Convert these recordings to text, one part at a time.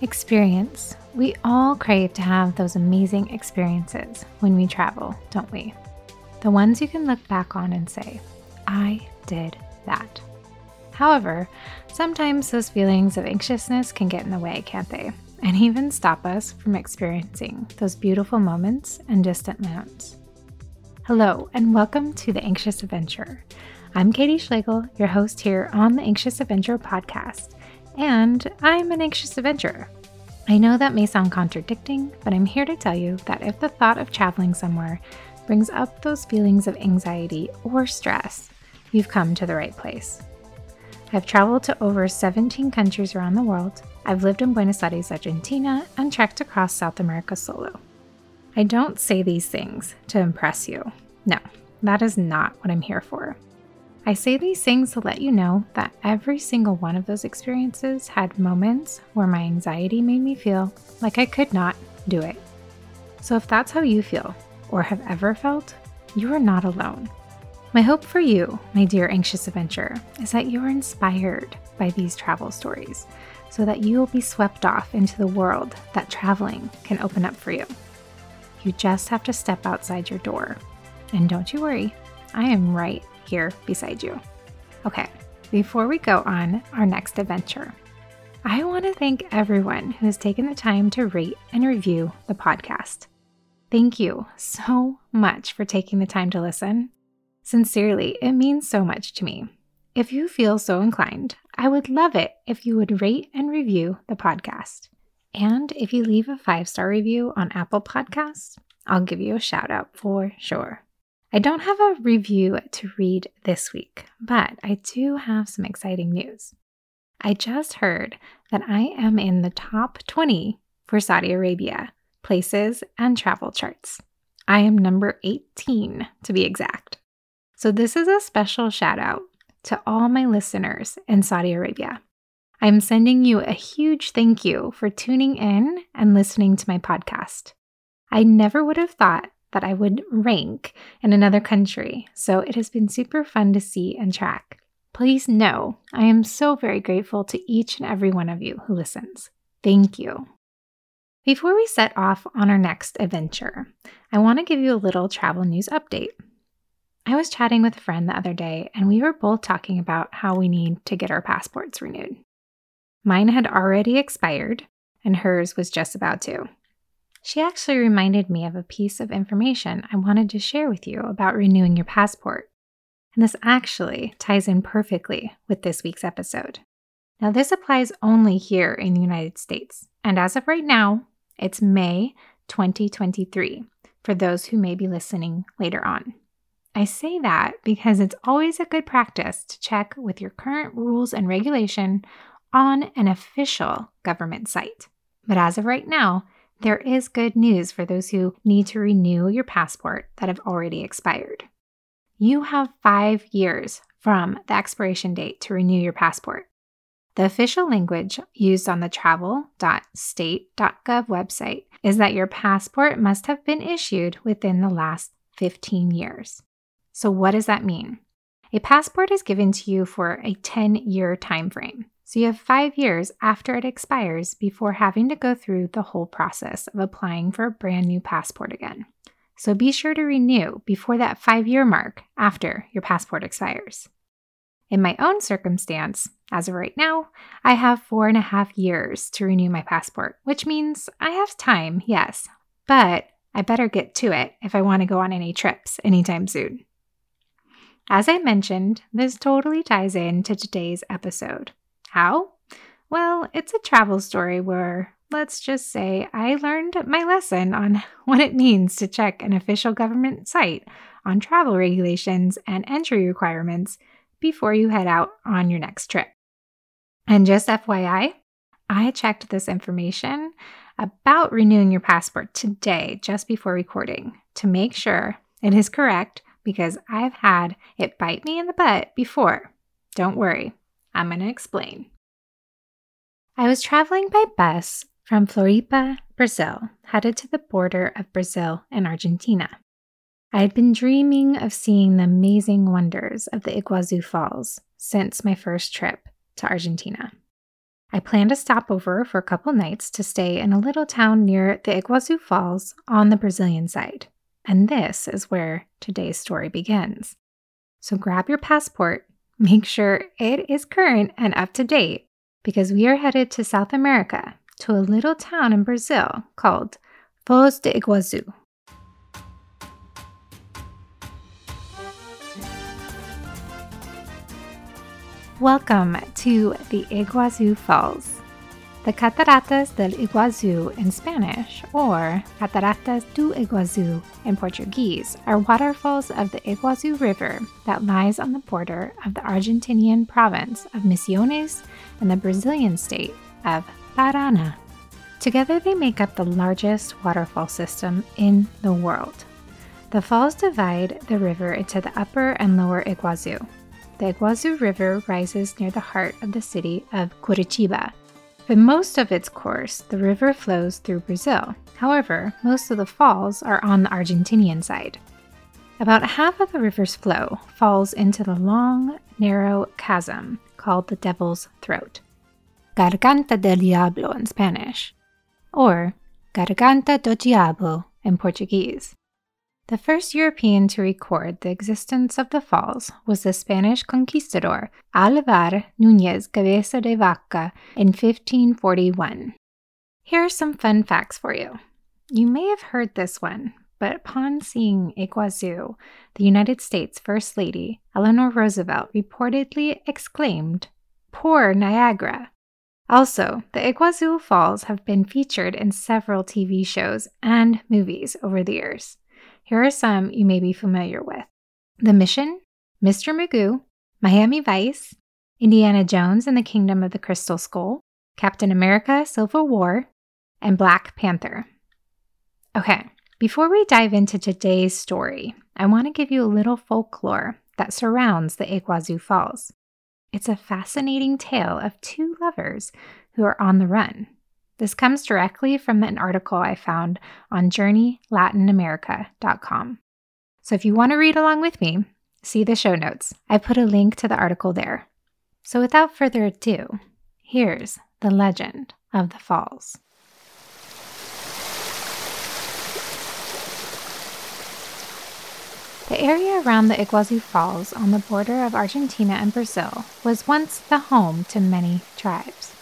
Experience. We all crave to have those amazing experiences when we travel, don't we? The ones you can look back on and say, I did that. However, sometimes those feelings of anxiousness can get in the way, can't they? And even stop us from experiencing those beautiful moments and distant moments. Hello, and welcome to The Anxious Adventure. I'm Katie Schlegel, your host here on the Anxious Adventure podcast and I'm an anxious adventurer. I know that may sound contradicting, but I'm here to tell you that if the thought of traveling somewhere brings up those feelings of anxiety or stress, you've come to the right place. I've traveled to over 17 countries around the world. I've lived in Buenos Aires, Argentina, and trekked across South America solo. I don't say these things to impress you. No, that is not what I'm here for. I say these things to let you know that every single one of those experiences had moments where my anxiety made me feel like I could not do it. So if that's how you feel or have ever felt, you are not alone. My hope for you, my dear anxious adventurer, is that you are inspired by these travel stories so that you will be swept off into the world that traveling can open up for you. You just have to step outside your door. And don't you worry, I am right here beside you. Okay, before we go on our next adventure, I want to thank everyone who has taken the time to rate and review the podcast. Thank you so much for taking the time to listen. Sincerely, it means so much to me. If you feel so inclined, I would love it if you would rate and review the podcast. And if you leave a five star review on Apple Podcasts, I'll give you a shout out for sure. I don't have a review to read this week, but I do have some exciting news. I just heard that I am in the top 20 for Saudi Arabia places and travel charts. I am number 18 to be exact. So, this is a special shout out to all my listeners in Saudi Arabia. I'm sending you a huge thank you for tuning in and listening to my podcast. I never would have thought that I would rank in another country, so it has been super fun to see and track. Please know I am so very grateful to each and every one of you who listens. Thank you. Before we set off on our next adventure, I want to give you a little travel news update. I was chatting with a friend the other day, and we were both talking about how we need to get our passports renewed. Mine had already expired, and hers was just about to. She actually reminded me of a piece of information I wanted to share with you about renewing your passport. And this actually ties in perfectly with this week's episode. Now, this applies only here in the United States. And as of right now, it's May 2023 for those who may be listening later on. I say that because it's always a good practice to check with your current rules and regulation on an official government site. But as of right now, there is good news for those who need to renew your passport that have already expired. You have five years from the expiration date to renew your passport. The official language used on the travel.state.gov website is that your passport must have been issued within the last 15 years. So, what does that mean? A passport is given to you for a 10 year time frame. So you have five years after it expires before having to go through the whole process of applying for a brand new passport again. So be sure to renew before that five year mark after your passport expires. In my own circumstance, as of right now, I have four and a half years to renew my passport, which means I have time, yes, but I better get to it if I want to go on any trips anytime soon. As I mentioned, this totally ties in to today's episode. How? Well, it's a travel story where, let's just say, I learned my lesson on what it means to check an official government site on travel regulations and entry requirements before you head out on your next trip. And just FYI, I checked this information about renewing your passport today, just before recording, to make sure it is correct because I've had it bite me in the butt before. Don't worry, I'm going to explain. I was traveling by bus from Floripa, Brazil, headed to the border of Brazil and Argentina. I had been dreaming of seeing the amazing wonders of the Iguazu Falls since my first trip to Argentina. I planned to stop over for a couple nights to stay in a little town near the Iguazu Falls on the Brazilian side. And this is where today's story begins. So grab your passport, make sure it is current and up to date, because we are headed to South America to a little town in Brazil called Foz de Iguazu. Welcome to the Iguazu Falls. The Cataratas del Iguazu in Spanish, or Cataratas do Iguazu in Portuguese, are waterfalls of the Iguazu River that lies on the border of the Argentinian province of Misiones and the Brazilian state of Paraná. Together, they make up the largest waterfall system in the world. The falls divide the river into the upper and lower Iguazu, the Iguazu River rises near the heart of the city of Curitiba. For most of its course, the river flows through Brazil. However, most of the falls are on the Argentinian side. About half of the river's flow falls into the long, narrow chasm called the Devil's Throat, Garganta del Diablo in Spanish, or Garganta do Diabo in Portuguese. The first European to record the existence of the falls was the Spanish conquistador Alvar Núñez Cabeza de Vaca in 1541. Here are some fun facts for you. You may have heard this one, but upon seeing Iguazu, the United States First Lady Eleanor Roosevelt reportedly exclaimed, Poor Niagara! Also, the Iguazu Falls have been featured in several TV shows and movies over the years. Here are some you may be familiar with The Mission, Mr. Magoo, Miami Vice, Indiana Jones and the Kingdom of the Crystal Skull, Captain America Civil War, and Black Panther. Okay, before we dive into today's story, I want to give you a little folklore that surrounds the Iguazu Falls. It's a fascinating tale of two lovers who are on the run. This comes directly from an article I found on journeylatinamerica.com. So if you want to read along with me, see the show notes. I put a link to the article there. So without further ado, here's the legend of the falls. The area around the Iguazu Falls on the border of Argentina and Brazil was once the home to many tribes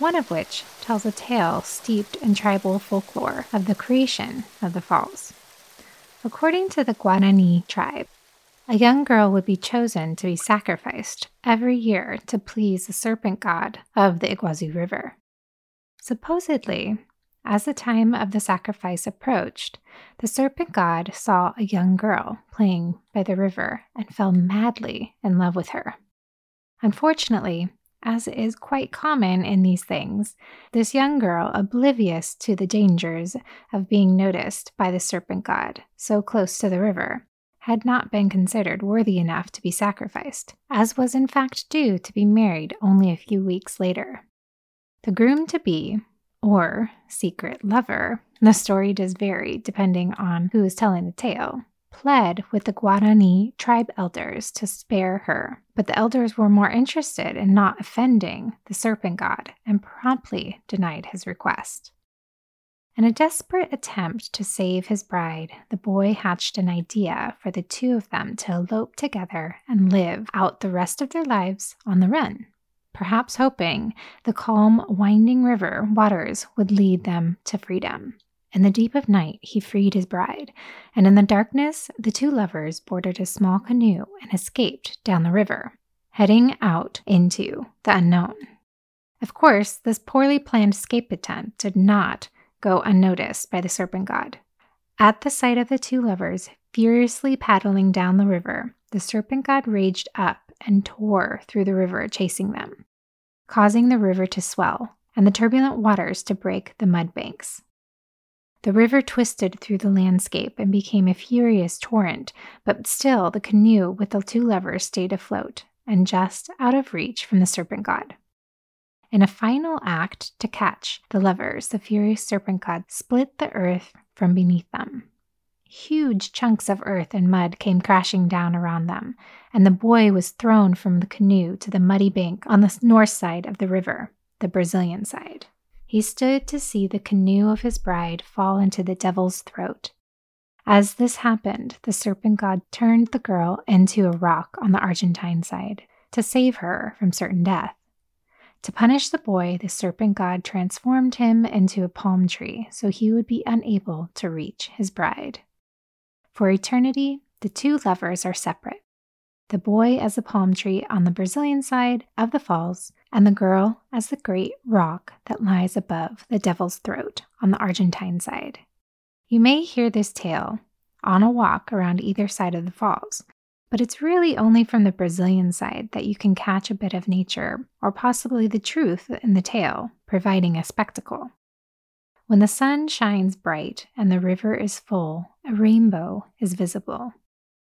one of which tells a tale steeped in tribal folklore of the creation of the falls. According to the Guarani tribe, a young girl would be chosen to be sacrificed every year to please the serpent god of the Iguazu River. Supposedly, as the time of the sacrifice approached, the serpent god saw a young girl playing by the river and fell madly in love with her. Unfortunately, as is quite common in these things, this young girl, oblivious to the dangers of being noticed by the serpent god so close to the river, had not been considered worthy enough to be sacrificed, as was in fact due to be married only a few weeks later. The groom to be, or secret lover, the story does vary depending on who is telling the tale, pled with the Guarani tribe elders to spare her, but the elders were more interested in not offending the serpent god and promptly denied his request. In a desperate attempt to save his bride, the boy hatched an idea for the two of them to elope together and live out the rest of their lives on the run, perhaps hoping the calm, winding river waters would lead them to freedom. In the deep of night, he freed his bride, and in the darkness, the two lovers boarded a small canoe and escaped down the river, heading out into the unknown. Of course, this poorly planned escape attempt did not go unnoticed by the serpent god. At the sight of the two lovers furiously paddling down the river, the serpent god raged up and tore through the river, chasing them, causing the river to swell and the turbulent waters to break the mud banks. The river twisted through the landscape and became a furious torrent, but still the canoe with the two levers stayed afloat and just out of reach from the serpent god. In a final act to catch the levers, the furious serpent god split the earth from beneath them. Huge chunks of earth and mud came crashing down around them, and the boy was thrown from the canoe to the muddy bank on the north side of the river, the Brazilian side. He stood to see the canoe of his bride fall into the devil's throat. As this happened, the serpent god turned the girl into a rock on the Argentine side to save her from certain death. To punish the boy, the serpent god transformed him into a palm tree so he would be unable to reach his bride. For eternity, the two lovers are separate the boy as the palm tree on the Brazilian side of the falls, and the girl as the great rock that lies above the devil's throat on the Argentine side. You may hear this tale on a walk around either side of the falls, but it's really only from the Brazilian side that you can catch a bit of nature or possibly the truth in the tale, providing a spectacle. When the sun shines bright and the river is full, a rainbow is visible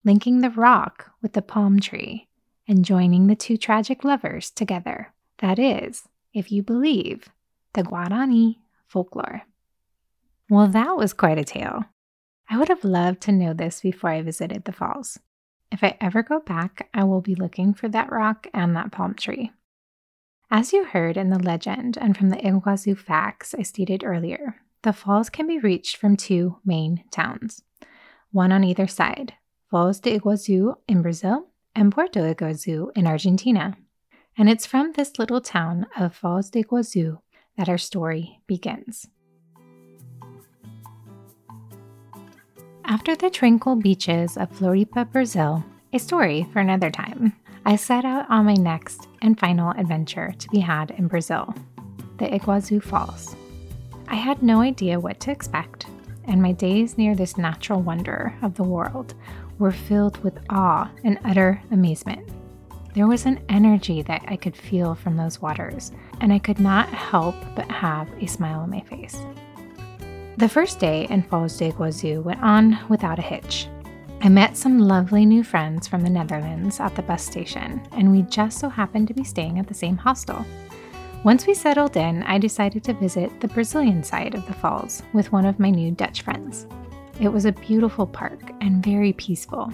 linking the rock with the palm tree and joining the two tragic lovers together. That is, if you believe the Guarani folklore. Well, that was quite a tale. I would have loved to know this before I visited the falls. If I ever go back, I will be looking for that rock and that palm tree. As you heard in the legend and from the Iguazu facts I stated earlier, the falls can be reached from two main towns, one on either side, Foz de Iguazu in Brazil and Puerto Iguazu in Argentina. And it's from this little town of Foz de Iguazu that our story begins. After the tranquil beaches of Floripa, Brazil, a story for another time, I set out on my next and final adventure to be had in Brazil, the Iguazu Falls. I had no idea what to expect, and my days near this natural wonder of the world were filled with awe and utter amazement. There was an energy that I could feel from those waters, and I could not help but have a smile on my face. The first day in Foz de Iguazu went on without a hitch. I met some lovely new friends from the Netherlands at the bus station, and we just so happened to be staying at the same hostel. Once we settled in, I decided to visit the Brazilian side of the falls with one of my new Dutch friends. It was a beautiful park and very peaceful.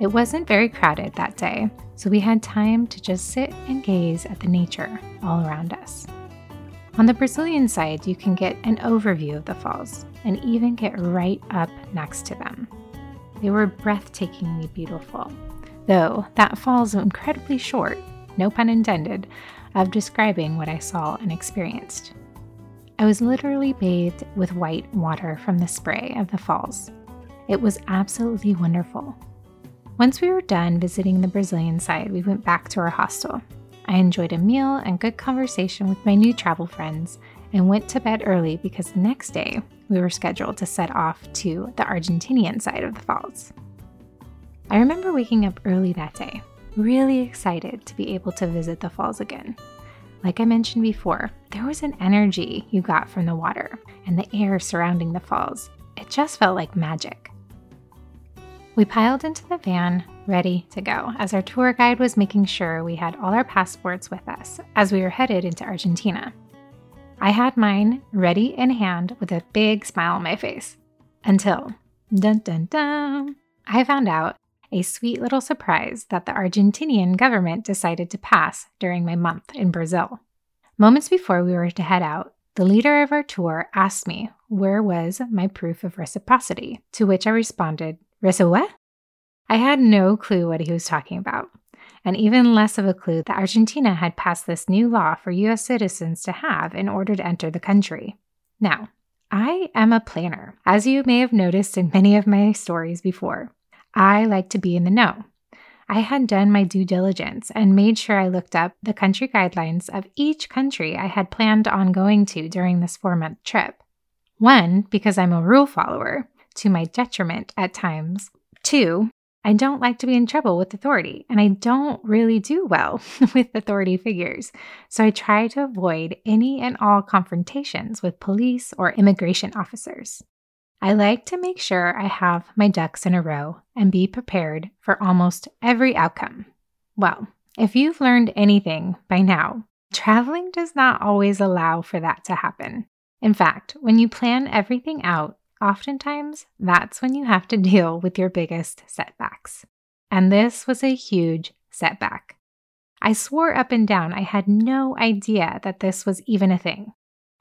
It wasn't very crowded that day, so we had time to just sit and gaze at the nature all around us. On the Brazilian side, you can get an overview of the falls and even get right up next to them. They were breathtakingly beautiful, though that falls incredibly short, no pun intended, of describing what I saw and experienced. I was literally bathed with white water from the spray of the falls. It was absolutely wonderful. Once we were done visiting the Brazilian side, we went back to our hostel. I enjoyed a meal and good conversation with my new travel friends and went to bed early because the next day we were scheduled to set off to the Argentinian side of the falls. I remember waking up early that day, really excited to be able to visit the falls again. Like I mentioned before, there was an energy you got from the water and the air surrounding the falls. It just felt like magic. We piled into the van, ready to go, as our tour guide was making sure we had all our passports with us as we were headed into Argentina. I had mine ready in hand with a big smile on my face. Until, dun dun dun, I found out a sweet little surprise that the Argentinian government decided to pass during my month in Brazil. Moments before we were to head out, the leader of our tour asked me where was my proof of reciprocity, to which I responded, Recipe what? I had no clue what he was talking about, and even less of a clue that Argentina had passed this new law for US citizens to have in order to enter the country. Now, I am a planner, as you may have noticed in many of my stories before. I like to be in the know. I had done my due diligence and made sure I looked up the country guidelines of each country I had planned on going to during this four month trip. One, because I'm a rule follower, to my detriment at times. Two, I don't like to be in trouble with authority, and I don't really do well with authority figures. So I try to avoid any and all confrontations with police or immigration officers. I like to make sure I have my ducks in a row and be prepared for almost every outcome. Well, if you've learned anything by now, traveling does not always allow for that to happen. In fact, when you plan everything out, oftentimes that's when you have to deal with your biggest setbacks. And this was a huge setback. I swore up and down I had no idea that this was even a thing.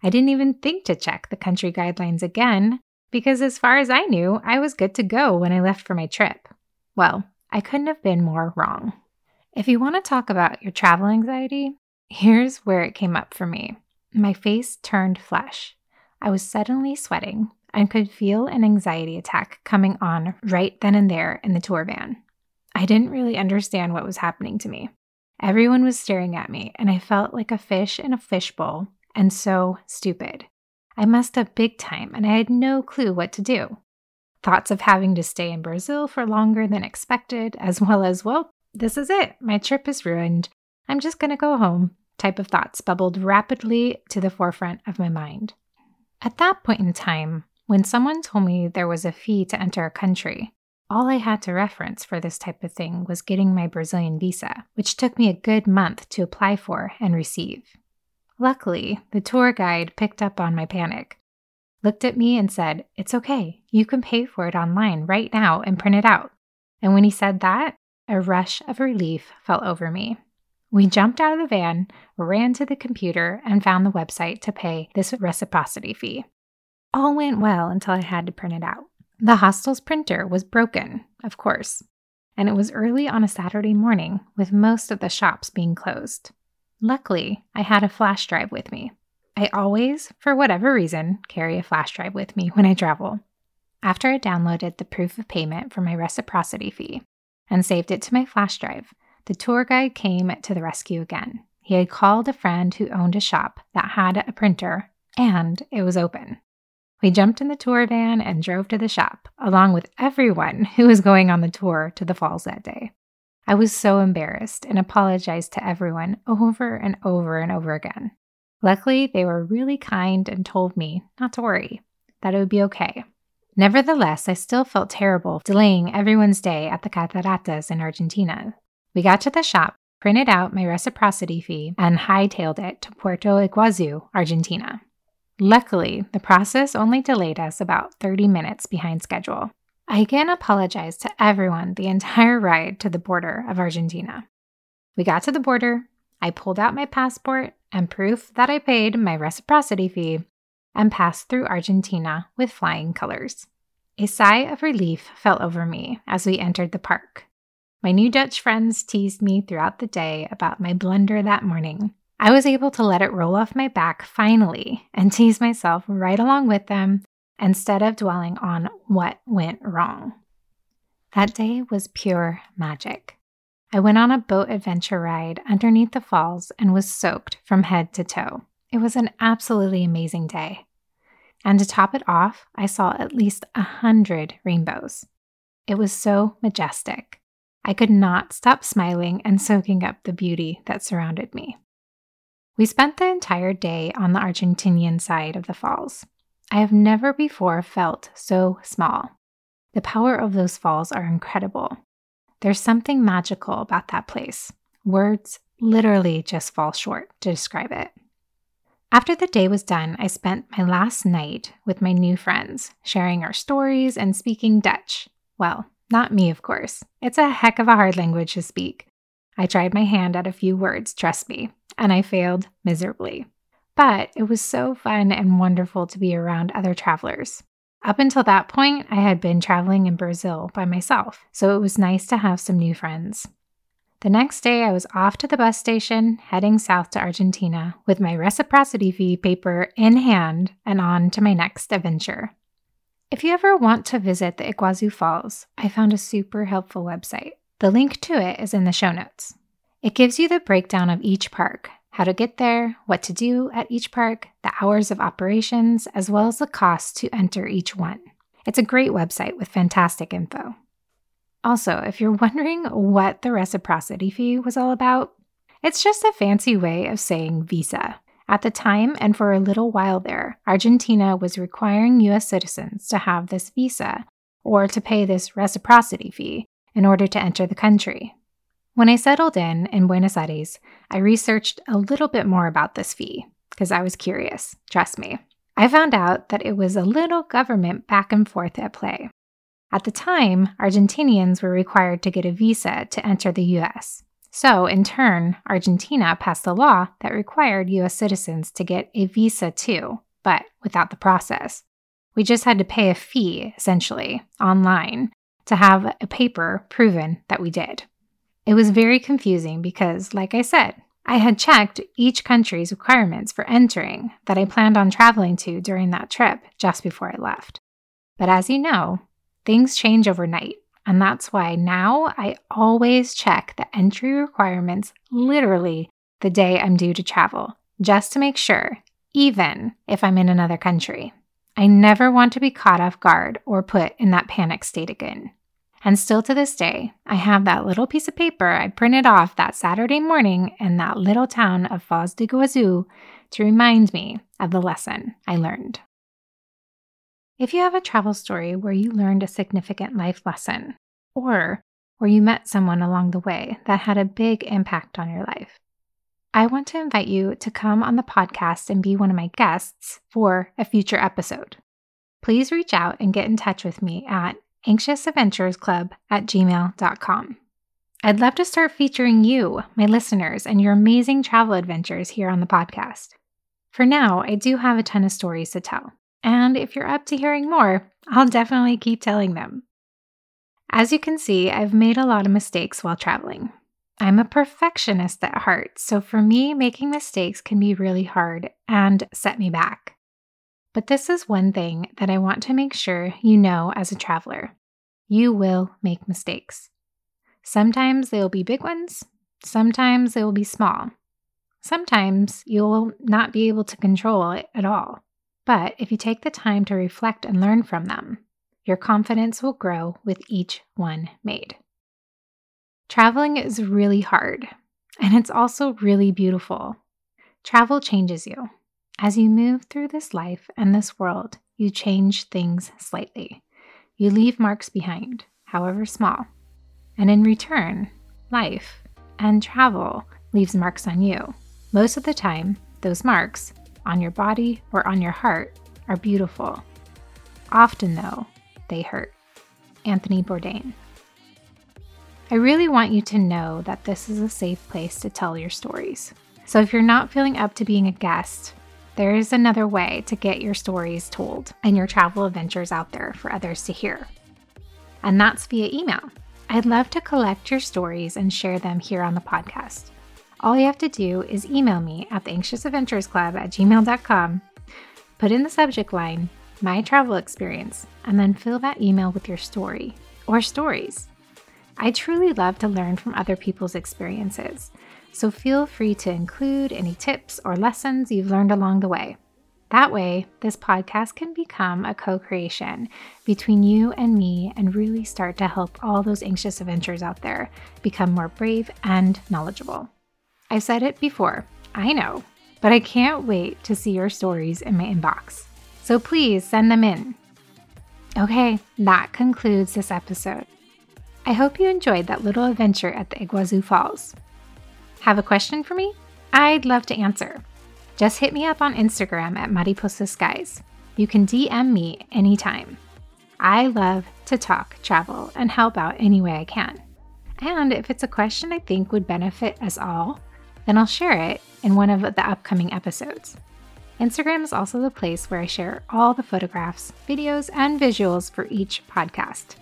I didn't even think to check the country guidelines again because, as far as I knew, I was good to go when I left for my trip. Well, I couldn't have been more wrong. If you want to talk about your travel anxiety, here's where it came up for me. My face turned flesh. I was suddenly sweating and could feel an anxiety attack coming on right then and there in the tour van. I didn't really understand what was happening to me. Everyone was staring at me, and I felt like a fish in a fishbowl and so stupid. I messed up big time, and I had no clue what to do. Thoughts of having to stay in Brazil for longer than expected, as well as, well, this is it. My trip is ruined. I'm just going to go home. Type of thoughts bubbled rapidly to the forefront of my mind. At that point in time, when someone told me there was a fee to enter a country, all I had to reference for this type of thing was getting my Brazilian visa, which took me a good month to apply for and receive. Luckily, the tour guide picked up on my panic, looked at me, and said, It's okay. You can pay for it online right now and print it out. And when he said that, a rush of relief fell over me. We jumped out of the van, ran to the computer, and found the website to pay this reciprocity fee. All went well until I had to print it out. The hostel's printer was broken, of course, and it was early on a Saturday morning with most of the shops being closed. Luckily, I had a flash drive with me. I always, for whatever reason, carry a flash drive with me when I travel. After I downloaded the proof of payment for my reciprocity fee and saved it to my flash drive, the tour guide came to the rescue again. He had called a friend who owned a shop that had a printer, and it was open. We jumped in the tour van and drove to the shop, along with everyone who was going on the tour to the falls that day. I was so embarrassed and apologized to everyone over and over and over again. Luckily, they were really kind and told me not to worry, that it would be okay. Nevertheless, I still felt terrible delaying everyone's day at the Cataratas in Argentina. We got to the shop, printed out my reciprocity fee, and hightailed it to Puerto Iguazu, Argentina. Luckily, the process only delayed us about 30 minutes behind schedule. I again apologized to everyone the entire ride to the border of Argentina. We got to the border, I pulled out my passport and proof that I paid my reciprocity fee and passed through Argentina with flying colors. A sigh of relief fell over me as we entered the park. My new Dutch friends teased me throughout the day about my blunder that morning, I was able to let it roll off my back finally and tease myself right along with them instead of dwelling on what went wrong. That day was pure magic. I went on a boat adventure ride underneath the falls and was soaked from head to toe. It was an absolutely amazing day. And to top it off, I saw at least a hundred rainbows. It was so majestic. I could not stop smiling and soaking up the beauty that surrounded me. We spent the entire day on the Argentinian side of the falls. I have never before felt so small. The power of those falls are incredible. There's something magical about that place. Words literally just fall short to describe it. After the day was done, I spent my last night with my new friends, sharing our stories and speaking Dutch. Well, not me, of course. It's a heck of a hard language to speak. I tried my hand at a few words, trust me, and I failed miserably. But it was so fun and wonderful to be around other travelers. Up until that point, I had been traveling in Brazil by myself, so it was nice to have some new friends. The next day, I was off to the bus station, heading south to Argentina with my reciprocity fee paper in hand and on to my next adventure. If you ever want to visit the Iguazu Falls, I found a super helpful website. The link to it is in the show notes. It gives you the breakdown of each park, how to get there, what to do at each park, the hours of operations, as well as the cost to enter each one. It's a great website with fantastic info. Also, if you're wondering what the reciprocity fee was all about, it's just a fancy way of saying visa. At the time, and for a little while there, Argentina was requiring US citizens to have this visa or to pay this reciprocity fee in order to enter the country. When I settled in in Buenos Aires, I researched a little bit more about this fee because I was curious, trust me. I found out that it was a little government back and forth at play. At the time, Argentinians were required to get a visa to enter the US. So, in turn, Argentina passed a law that required US citizens to get a visa too, but without the process. We just had to pay a fee, essentially, online to have a paper proven that we did. It was very confusing because, like I said, I had checked each country's requirements for entering that I planned on traveling to during that trip just before I left. But as you know, things change overnight, and that's why now I always check the entry requirements literally the day I'm due to travel, just to make sure, even if I'm in another country. I never want to be caught off guard or put in that panic state again. And still to this day, I have that little piece of paper I printed off that Saturday morning in that little town of Foz de Iguazu to remind me of the lesson I learned. If you have a travel story where you learned a significant life lesson, or where you met someone along the way that had a big impact on your life, I want to invite you to come on the podcast and be one of my guests for a future episode. Please reach out and get in touch with me at anxiousadventurersclub at gmail.com. I'd love to start featuring you, my listeners, and your amazing travel adventures here on the podcast. For now, I do have a ton of stories to tell, and if you're up to hearing more, I'll definitely keep telling them. As you can see, I've made a lot of mistakes while traveling. I'm a perfectionist at heart, so for me, making mistakes can be really hard and set me back. But this is one thing that I want to make sure you know as a traveler you will make mistakes. Sometimes they will be big ones, sometimes they will be small. Sometimes you'll not be able to control it at all. But if you take the time to reflect and learn from them, your confidence will grow with each one made. Traveling is really hard, and it's also really beautiful. Travel changes you. As you move through this life and this world, you change things slightly. You leave marks behind, however small. And in return, life and travel leaves marks on you. Most of the time, those marks on your body or on your heart are beautiful. Often, though, they hurt. Anthony Bourdain. I really want you to know that this is a safe place to tell your stories. So if you're not feeling up to being a guest, there is another way to get your stories told and your travel adventures out there for others to hear. And that's via email. I'd love to collect your stories and share them here on the podcast. All you have to do is email me at the Anxious Adventurers Club at gmail.com, put in the subject line, my travel experience, and then fill that email with your story or stories. I truly love to learn from other people's experiences, so feel free to include any tips or lessons you've learned along the way. That way, this podcast can become a co creation between you and me and really start to help all those anxious adventurers out there become more brave and knowledgeable. I've said it before, I know, but I can't wait to see your stories in my inbox. So please send them in. Okay, that concludes this episode. I hope you enjoyed that little adventure at the Iguazu Falls. Have a question for me? I'd love to answer. Just hit me up on Instagram at Mariposa Skies. You can DM me anytime. I love to talk, travel, and help out any way I can. And if it's a question I think would benefit us all, then I'll share it in one of the upcoming episodes. Instagram is also the place where I share all the photographs, videos, and visuals for each podcast.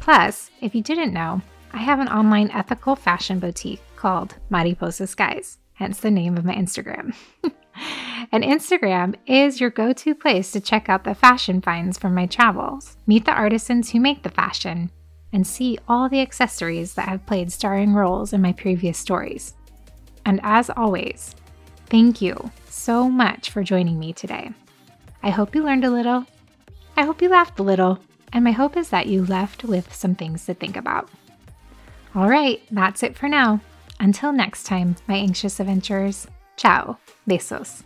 Plus, if you didn't know, I have an online ethical fashion boutique called Mariposa Skies, hence the name of my Instagram. and Instagram is your go to place to check out the fashion finds from my travels, meet the artisans who make the fashion, and see all the accessories that have played starring roles in my previous stories. And as always, thank you so much for joining me today. I hope you learned a little. I hope you laughed a little and my hope is that you left with some things to think about. All right, that's it for now. Until next time, my anxious adventurers. Ciao. Besos.